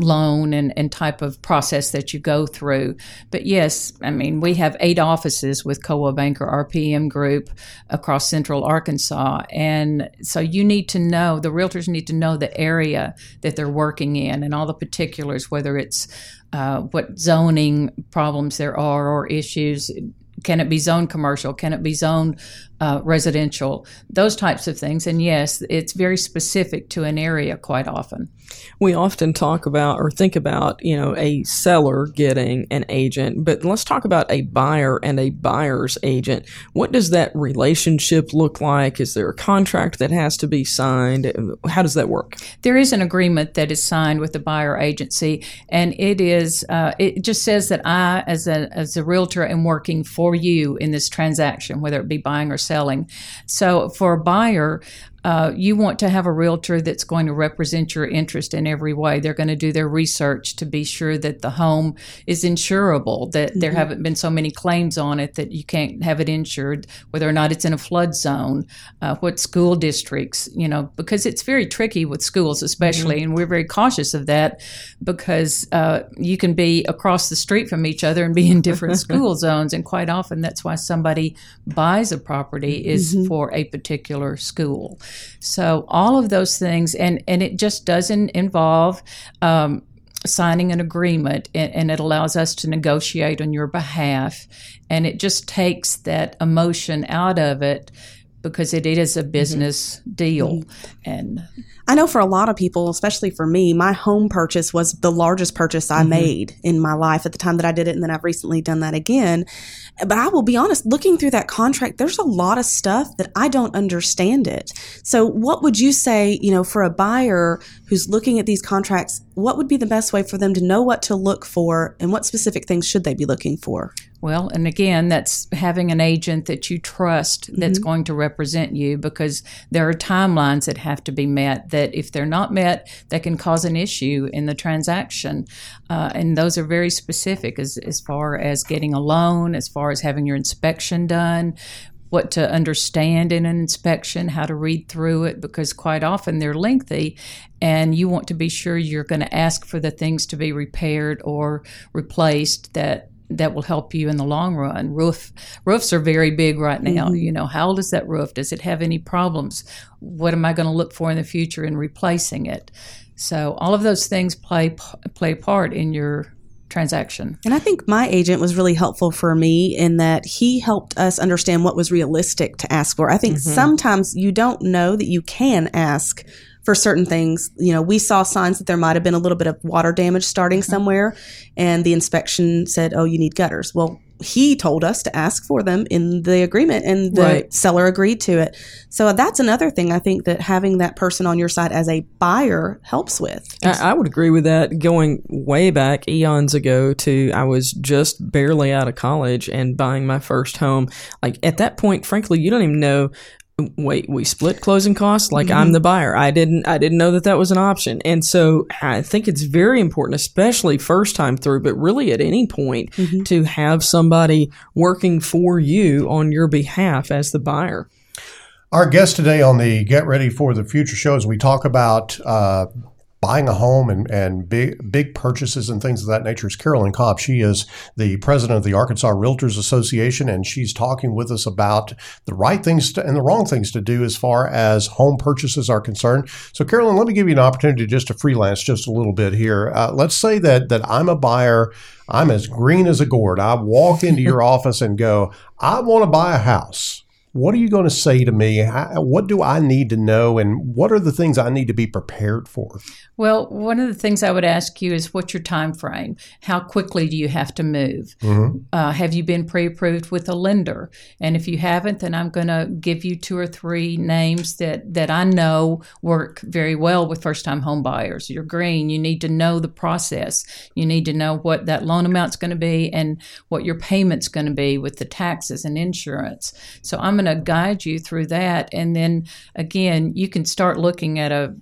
loan and, and type of process that you go through. But yes, I mean, we have eight offices with Coldwell Banker RPM Group across central Arkansas. And so you need to know, the realtors need to know the area that they're working in and all the particulars, whether it's uh, what zoning problems there are or issues. Can it be zoned commercial? Can it be zone uh, residential? Those types of things. And yes, it's very specific to an area quite often we often talk about or think about, you know, a seller getting an agent, but let's talk about a buyer and a buyer's agent. What does that relationship look like? Is there a contract that has to be signed? How does that work? There is an agreement that is signed with the buyer agency, and it is uh, it just says that I, as a as a realtor, am working for you in this transaction, whether it be buying or selling. So for a buyer, uh, you want to have a realtor that's going to represent your interest in every way. They're going to do their research to be sure that the home is insurable, that there haven't been so many claims on it that you can't have it insured, whether or not it's in a flood zone, uh, what school districts, you know, because it's very tricky with schools, especially, and we're very cautious of that because uh, you can be across the street from each other and be in different <laughs> school zones, and quite often that's why somebody buys a property is for a particular school. So all of those things, and and it just doesn't involve. Um, signing an agreement and, and it allows us to negotiate on your behalf. And it just takes that emotion out of it because it is a business deal. And I know for a lot of people, especially for me, my home purchase was the largest purchase I mm-hmm. made in my life at the time that I did it. And then I've recently done that again. But I will be honest, looking through that contract, there's a lot of stuff that I don't understand it. So what would you say, you know, for a buyer who's looking at these contracts, what would be the best way for them to know what to look for and what specific things should they be looking for? Well, and again, that's having an agent that you trust that's mm-hmm. going to represent you because there are timelines that have to be met that if they're not met, that can cause an issue in the transaction. Uh, and those are very specific as, as far as getting a loan, as far as having your inspection done. What to understand in an inspection, how to read through it, because quite often they're lengthy, and you want to be sure you're going to ask for the things to be repaired or replaced that that will help you in the long run. Roof roofs are very big right now. Mm-hmm. You know, how old is that roof? Does it have any problems? What am I going to look for in the future in replacing it? So all of those things play play part in your transaction. And I think my agent was really helpful for me in that he helped us understand what was realistic to ask for. I think mm-hmm. sometimes you don't know that you can ask for certain things. You know, we saw signs that there might have been a little bit of water damage starting somewhere, and the inspection said, oh, you need gutters. Well, he told us to ask for them in the agreement, and the Right. seller agreed to it. So that's another thing I think that having that person on your side as a buyer helps with. I, I would agree with that. Going way back eons ago to I was just barely out of college and buying my first home. Like at that point, frankly, you don't even know. Wait, we split closing costs. Like I'm the buyer. I didn't. I didn't know that that was an option. And so I think it's very important, especially first time through, but really at any point, to have somebody working for you on your behalf as the buyer. Our guest today on the Get Ready for the Future show as we talk about uh, buying a home and, and big big purchases and things of that nature is Carolyn Cobb. She is the president of the Arkansas Realtors Association, and she's talking with us about the right things to, and the wrong things to do as far as home purchases are concerned. So, Carolyn, let me give you an opportunity just to freelance just a little bit here. Uh, let's say that that I'm a buyer. I'm as green as a gourd. I walk into your <laughs> office and go, I want to buy a house. What are you going to say to me? How- What do I need to know? And what are the things I need to be prepared for? Well, one of the things I would ask you is what's your time frame? How quickly do you have to move? Uh, have you been pre-approved with a lender? And if you haven't, then I'm going to give you two or three names that that I know work very well with first-time home buyers. You're green. You need to know the process. You need to know what that loan amount's going to be and what your payment's going to be with the taxes and insurance. So I'm going to guide you through that, and then again, you can start looking at a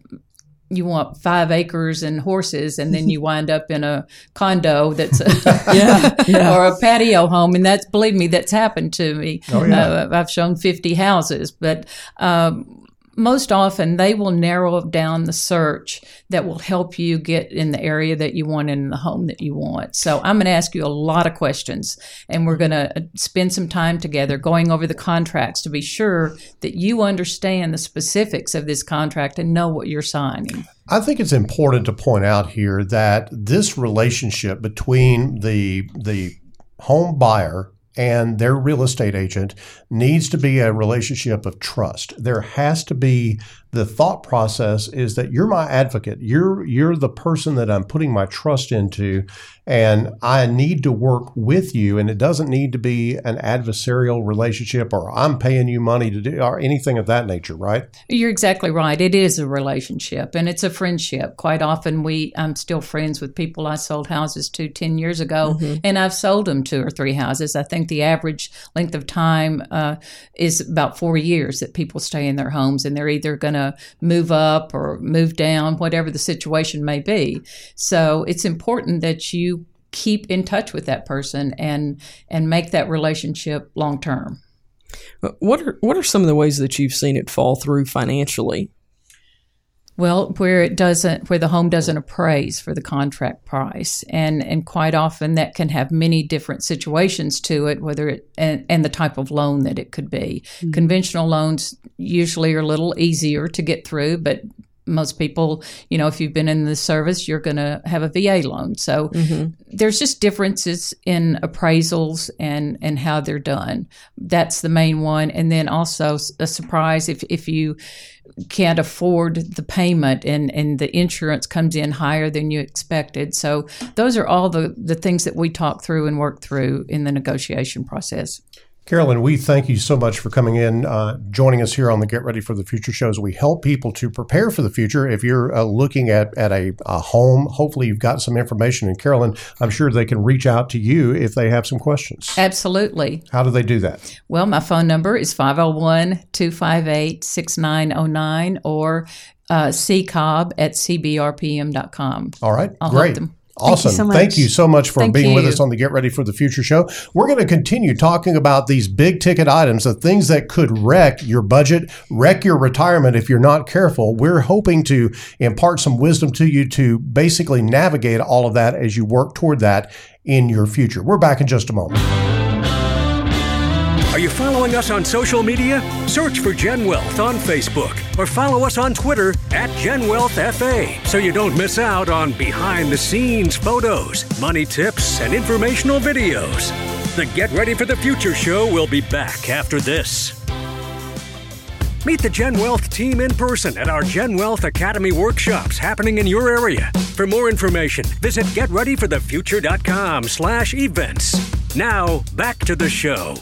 you want five acres and horses, and then you wind up in a condo that's <laughs> Yeah, yeah. <laughs> or a patio home, and that's believe me, that's happened to me. Oh, yeah. Uh, I've shown fifty houses, but. Um, most often, they will narrow down the search that will help you get in the area that you want in the home that you want. So, I'm going to ask you a lot of questions, and we're going to uh, spend some time together going over the contracts to be sure that you understand the specifics of this contract and know what you're signing. I think it's important to point out here that this relationship between the the home buyer and their real estate agent needs to be a relationship of trust. There has to be the thought process is that you're my advocate. You're you're the person that I'm putting my trust into and I need to work with you and it doesn't need to be an adversarial relationship or I'm paying you money to do or anything of that nature, right? You're exactly right. It is a relationship and it's a friendship. Quite often we I'm still friends with people I sold houses to 10 years ago Mm-hmm. and I've sold them two or three houses. I think the average length of time uh, is about 4 years that people stay in their homes and they're either going to move up or move down whatever the situation may be. So it's important that you keep in touch with that person and and make that relationship long term. What are what are some of the ways that you've seen it fall through financially? Well, where it doesn't, where the home doesn't appraise for the contract price, and and quite often that can have many different situations to it, whether it and, and the type of loan that it could be. Hmm. Conventional loans usually are a little easier to get through, but most people, you know, if you've been in the service, you're going to have a VA loan. So mm-hmm. there's just differences in appraisals and and how they're done. That's the main one, and then also a surprise if if you can't afford the payment and, and the insurance comes in higher than you expected. So those are all the, the things that we talk through and work through in the negotiation process. Carolyn, we thank you so much for coming in, uh, joining us here on the Get Ready for the Future shows. We help people to prepare for the future. If you're uh, looking at, at a, a home, hopefully you've got some information. And Carolyn, I'm sure they can reach out to you if they have some questions. Absolutely. How do they do that? Well, my phone number is 501 258 6909 or uh, ccobb at cbrpm.com. All right, I'll help great. them. Awesome. so Thank much. you so much for Thank being with us on the Get Ready for the Future show. We're going to continue talking about these big ticket items, the things that could wreck your budget, wreck your retirement if you're not careful. We're hoping to impart some wisdom to you to basically navigate all of that as you work toward that in your future. We're back in just a moment. Are you following us on social media? Search for GenWealth on Facebook or follow us on Twitter at GenWealthFA so you don't miss out on behind the scenes photos, money tips, and informational videos. The Get Ready for the Future show will be back after this. Meet the GenWealth team in person at our GenWealth Academy workshops happening in your area. For more information, visit getreadyforthefuture.com slash events. Now, back to the show.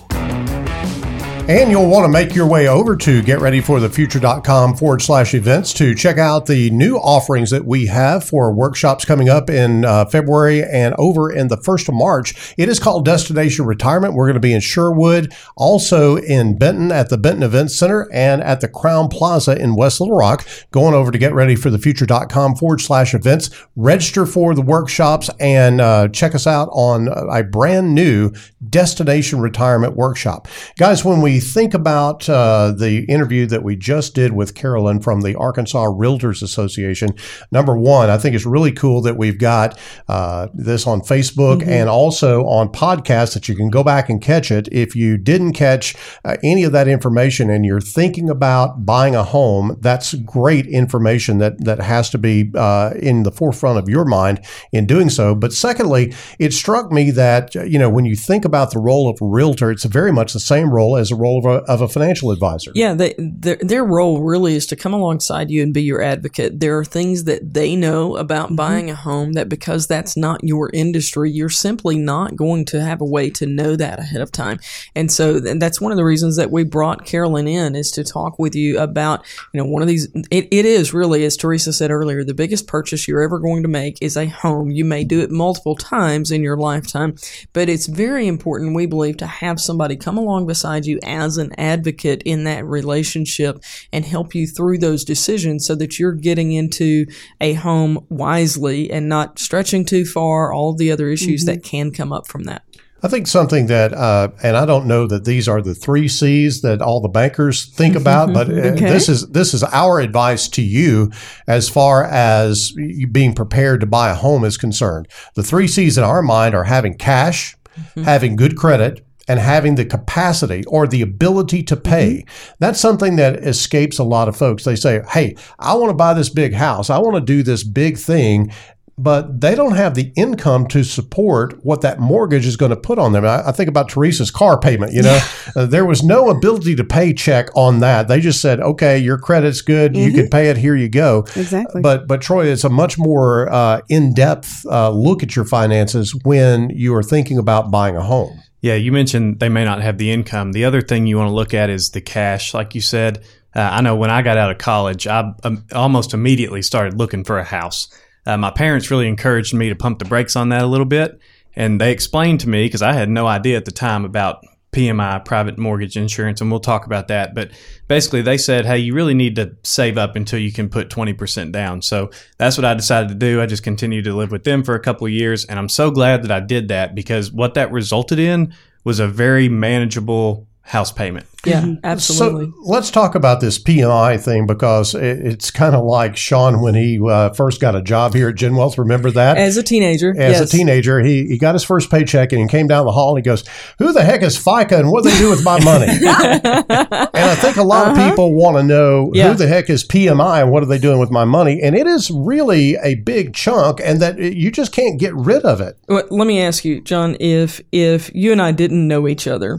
And you'll want to make your way over to getreadyforthefuture.com forward slash events to check out the new offerings that we have for workshops coming up in uh, February and over in the 1st of March. It is called Destination Retirement. We're going to be in Sherwood, also in Benton at the Benton Events Center and at the Crowne Plaza in West Little Rock. Going over to getreadyforthefuture.com forward slash events. Register for the workshops and uh, check us out on a brand new Destination Retirement Workshop. Guys, when we think about uh, the interview that we just did with Carolyn from the Arkansas Realtors Association, number one, I think it's really cool that we've got uh, this on Facebook and also on podcast that you can go back and catch it. If you didn't catch uh, any of that information and you're thinking about buying a home, that's great information that, that has to be uh, in the forefront of your mind in doing so. But secondly, it struck me that, you know, when you think about the role of a realtor, it's very much the same role as a role of a, of a financial advisor. Yeah, they, their their role really is to come alongside you and be your advocate. There are things that they know about mm-hmm. buying a home that because that's not your industry, you're simply not going to have a way to know that ahead of time. And so th- that's one of the reasons that we brought Carolyn in is to talk with you about, you know, one of these. It, it is really, as Teresa said earlier, the biggest purchase you're ever going to make is a home. You may do it multiple times in your lifetime, but it's very important, we believe, to have somebody come along beside you as an advocate in that relationship and help you through those decisions so that you're getting into a home wisely and not stretching too far, all the other issues that can come up from that. I think something that, uh, and I don't know that these are the three C's that all the bankers think about, but uh, this is this is our advice to you as far as being prepared to buy a home is concerned. The three C's in our mind are having cash, having good credit, and having the capacity or the ability to pay. That's something that escapes a lot of folks. They say, "Hey, I want to buy this big house. I want to do this big thing." but they don't have the income to support what that mortgage is going to put on them. I, I think about Teresa's car payment. You know, uh, there was no ability to pay check on that. They just said, "Okay, your credit's good. You can pay it. Here you go." Exactly. But but Troy, it's a much more uh, in depth uh, look at your finances when you are thinking about buying a home. Yeah, you mentioned they may not have the income. The other thing you want to look at is the cash. Like you said, uh, I know when I got out of college, I um, almost immediately started looking for a house. Uh, my parents really encouraged me to pump the brakes on that a little bit. And they explained to me, because I had no idea at the time about PMI, private mortgage insurance, and we'll talk about that. But basically, they said, hey, you really need to save up until you can put 20% down. So that's what I decided to do. I just continued to live with them for a couple of years. And I'm so glad that I did that because what that resulted in was a very manageable house payment. Yeah, Mm-hmm. absolutely. So let's talk about this PMI thing because it, it's kind of like Sean when he uh, first got a job here at GenWealth. Remember that? As a teenager, As yes. a teenager, he, he got his first paycheck and he came down the hall and he goes, Who the heck is FICA and what do they do with my money? <laughs> and I think a lot of people want to know Uh-huh. Yeah. who the heck is PMI and what are they doing with my money? And it is really a big chunk and that you just can't get rid of it. Well, let me ask you, John, if if you and I didn't know each other,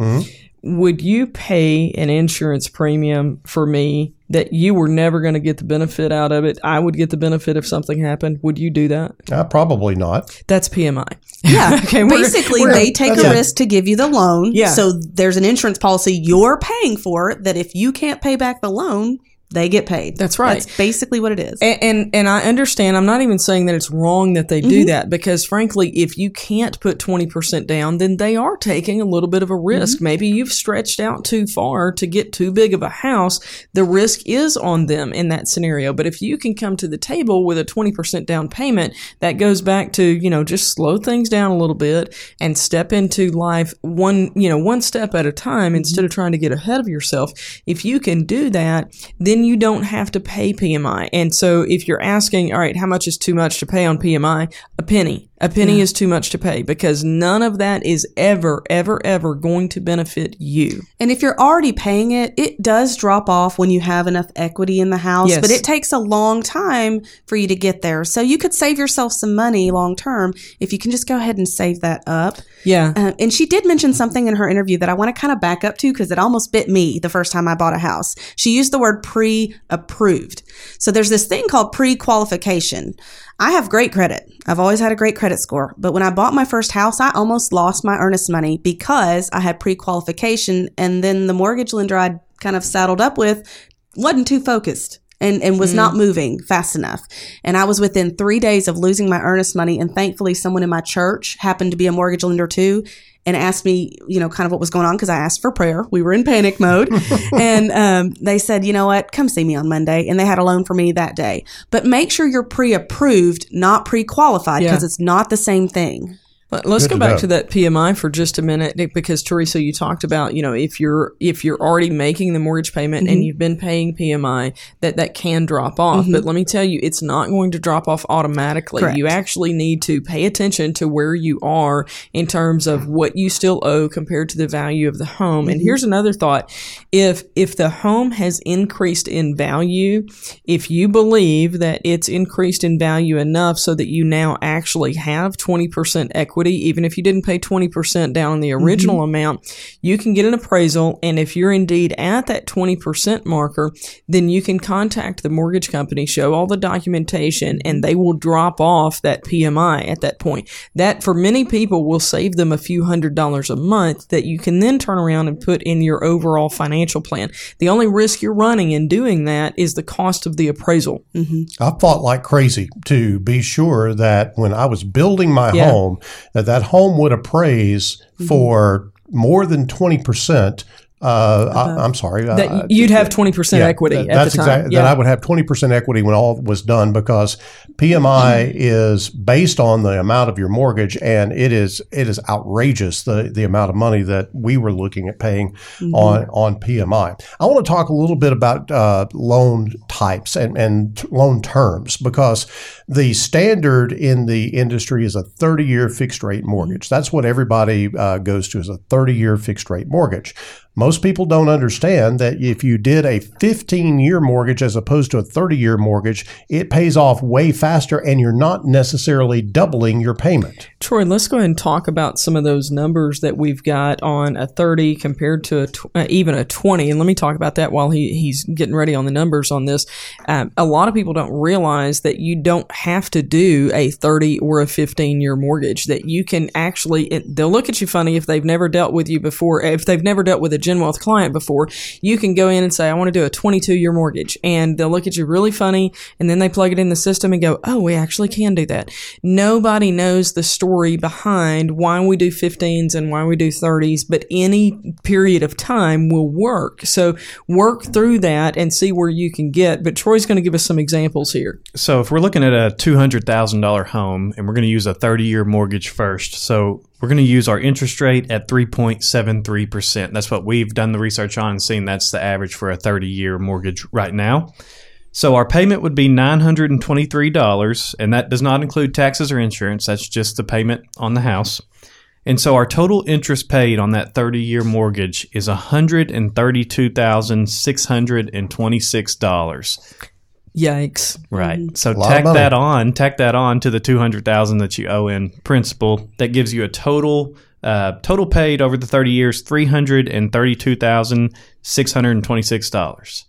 would you pay an insurance premium for me that you were never going to get the benefit out of it? I would get the benefit if something happened. Would you do that? Uh, probably not. That's PMI. Yeah. <laughs> Okay, we're- Basically, we're- they take a yeah. risk to give you the loan. Yeah. So there's an insurance policy you're paying for that if you can't pay back the loan, they get paid. That's right. That's basically what it is. And, and and I understand. I'm not even saying that it's wrong that they do mm-hmm. that because, frankly, if you can't put 20 percent down, then they are taking a little bit of a mm-hmm. risk. Maybe you've stretched out too far to get too big of a house. The risk is on them in that scenario. But if you can come to the table with a 20 percent down payment, that goes back to you know just slow things down a little bit and step into life one you know one step at a time mm-hmm. instead of trying to get ahead of yourself. If you can do that, then you don't have to pay PMI. And so if you're asking, all right, how much is too much to pay on PMI? A penny. A penny is too much to pay because none of that is ever, ever, ever going to benefit you. And if you're already paying it, it does drop off when you have enough equity in the house, Yes. but it takes a long time for you to get there. So you could save yourself some money long term if you can just go ahead and save that up. Yeah. Uh, and she did mention something in her interview that I want to kind of back up to because it almost bit me the first time I bought a house. She used the word pre approved. So there's this thing called pre qualification. I have great credit. I've always had a great credit score. But when I bought my first house, I almost lost my earnest money because I had pre qualification. And then the mortgage lender I'd kind of saddled up with wasn't too focused and, and was mm-hmm. not moving fast enough. And I was within three days of losing my earnest money. And thankfully, someone in my church happened to be a mortgage lender too and asked me, you know, kind of what was going on because I asked for prayer. We were in panic <laughs> mode. and um, they said, you know what, come see me on Monday. And they had a loan for me that day. But make sure you're pre approved, not pre qualified, Yeah. because it's not the same thing. Let- Let's Good go to back know. to that PMI for just a minute because Teresa, you talked about you know if you're if you're already making the mortgage payment Mm-hmm. and you've been paying PMI that that can drop off. But let me tell you, it's not going to drop off automatically. Correct. You actually need to pay attention to where you are in terms of what you still owe compared to the value of the home. Mm-hmm. And here's another thought: if if the home has increased in value, if you believe that it's increased in value enough so that you now actually have 20% equity, even if you didn't pay 20% down on the mm-hmm. original amount, you can get an appraisal. And if you're indeed at that 20% marker, then you can contact the mortgage company, show all the documentation, and they will drop off that PMI at that point. That for many people will save them a few hundred dollars a month that you can then turn around and put in your overall financial plan. The only risk you're running in doing that is the cost of the appraisal. Mm-hmm. I fought like crazy to be sure that when I was building my Yeah. home, that that home would appraise mm-hmm. for more than twenty percent. Uh, I, I'm sorry. That uh, you'd have 20% yeah, equity that- at that's the time. exactly that I would have twenty percent equity when all was done because PMI is based on the amount of your mortgage, and it is it is outrageous the the amount of money that we were looking at paying on on PMI. I want to talk a little bit about uh, loan types and and t- loan terms because the standard in the industry is a thirty year fixed rate mortgage. That's what everybody uh, goes to is a thirty year fixed rate mortgage. Most people don't understand that if you did a 15 year mortgage as opposed to a 30 year mortgage, it pays off way faster and you're not necessarily doubling your payment. Troy, let's go ahead and talk about some of those numbers that we've got on a 30 compared to a tw- uh, even a 20. And let me talk about that while he, he's getting ready on the numbers on this. Um, a lot of people don't realize that you don't have to do a 30 or a 15 year mortgage, that you can actually, it, they'll look at you funny if they've never dealt with you before. If they've never dealt with a GenWealth client before, you can go in and say, I want to do a 22 year mortgage. And they'll look at you really funny. And then they plug it in the system and go, oh, we actually can do that. Nobody knows the story behind why we do 15s and why we do 30s, but any period of time will work. So work through that and see where you can get. But Troy's going to give us some examples here. So if we're looking at a two hundred thousand dollar home and we're going to use a thirty year mortgage first, so we're going to use our interest rate at three point seven three percent. That's what we've done the research on and seen that's the average for a thirty year mortgage right now. So our payment would be nine hundred and twenty three dollars, and that does not include taxes or insurance. That's just the payment on the house. And so our total interest paid on that 30 year mortgage is $132,626. Yikes. Right. So A lot of tack that on, tack that on to the 200,000 that you owe in principal. That gives you a total uh, total paid over the 30 years $332,626.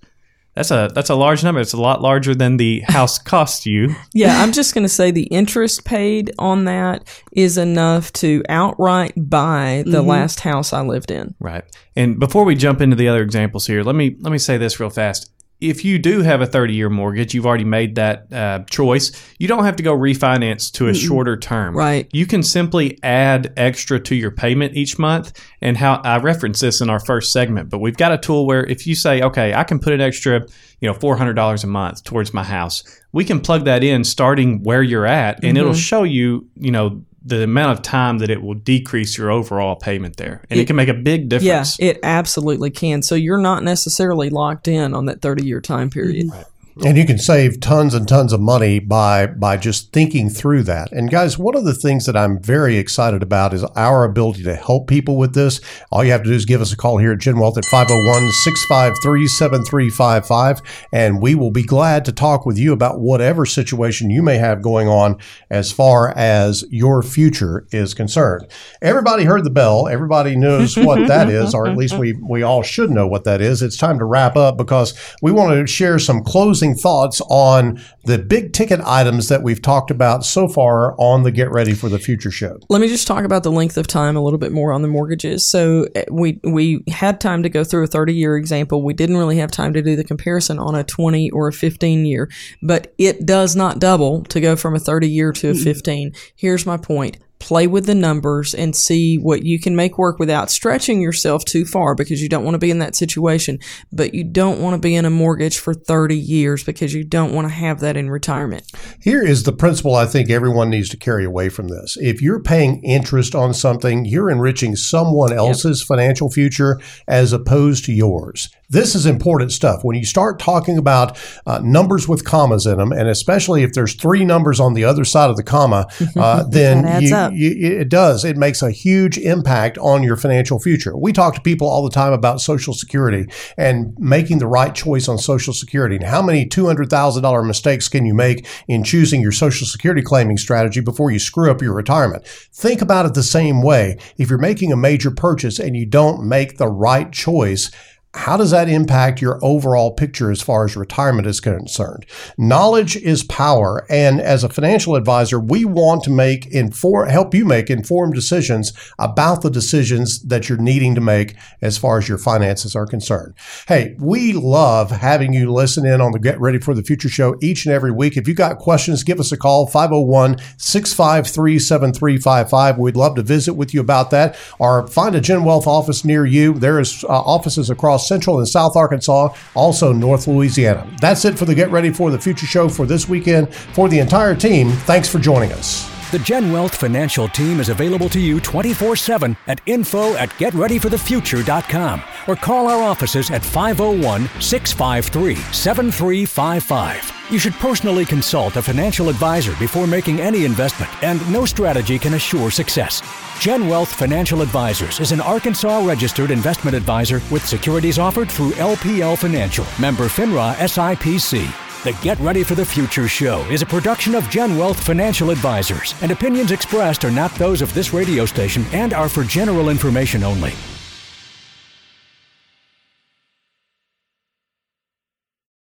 That's a that's a large number. It's a lot larger than the <laughs> house cost you. Yeah, I'm just going to say the interest paid on that is enough to outright buy the last house I lived in. Right. And before we jump into the other examples here, let me let me say this real fast. If you do have a 30 year mortgage, you've already made that uh, choice. You don't have to go refinance to a shorter term. Right. You can simply add extra to your payment each month. And how I referenced this in our first segment, but we've got a tool where if you say, okay, I can put an extra, you know, $400 a month towards my house, we can plug that in starting where you're at and it'll show you, you know, the amount of time that it will decrease your overall payment there. And it, It- can make a big difference. Yeah, it absolutely can. So you're not necessarily locked in on that 30 year time period. Mm-hmm. And you can save tons and tons of money by by just thinking through that. And guys, one of the things that I'm very excited about is our ability to help people with this. All you have to do is give us a call here at GenWealth at 501-653-7355 and we will be glad to talk with you about whatever situation you may have going on as far as your future is concerned. Everybody heard the bell. Everybody knows what that <laughs> is, or at least we we all should know what that is. It's time to wrap up because we want to share some closing thoughts on the big ticket items that we've talked about so far on the Get Ready for the Future show. Let me just talk about the length of time a little bit more on the mortgages. So uh, we we had time to go through a 30 year example. We didn't really have time to do the comparison on a 20 or a 15 year, but it does not double to go from a 30 year to a 15. Here's my point. Play with the numbers and see what you can make work without stretching yourself too far because you don't want to be in that situation. But you don't want to be in a mortgage for 30 years because you don't want to have that in retirement. Here is the principle I think everyone needs to carry away from this. If you're paying interest on something, you're enriching someone else's financial future as opposed to yours. This is important stuff. When you start talking about uh, numbers with commas in them, and especially if there's three numbers on the other side of the comma, <laughs> uh, then adds you, you- it does. It makes a huge impact on your financial future. We talk to people all the time about Social Security and making the right choice on Social Security. And how many $200,000 mistakes can you make in choosing your Social Security claiming strategy before you screw up your retirement? Think about it the same way. If you're making a major purchase and you don't make the right choice, how does that impact your overall picture as far as retirement is concerned? Knowledge is power, and as a financial advisor, we want to make inform help you make informed decisions about the decisions that you're needing to make as far as your finances are concerned. Hey, we love having you listen in on the Get Ready for the Future show each and every week. If you've got questions, give us a call 501-653-7355. We'd love to visit with you about that or find a GenWealth office near you. There is uh, offices across Central and South Arkansas, also North Louisiana. That's it for the Get Ready for the Future show for this weekend. For the entire team, thanks for joining us. The GenWealth Financial Team is available to you 24 7 at info at getreadyforthefuture.com or call our offices at 501 653 7355. You should personally consult a financial advisor before making any investment, and no strategy can assure success. GenWealth Financial Advisors is an Arkansas registered investment advisor with securities offered through LPL Financial, member FINRA SIPC. The Get Ready for the Future show is a production of GenWealth Financial Advisors, and opinions expressed are not those of this radio station and are for general information only.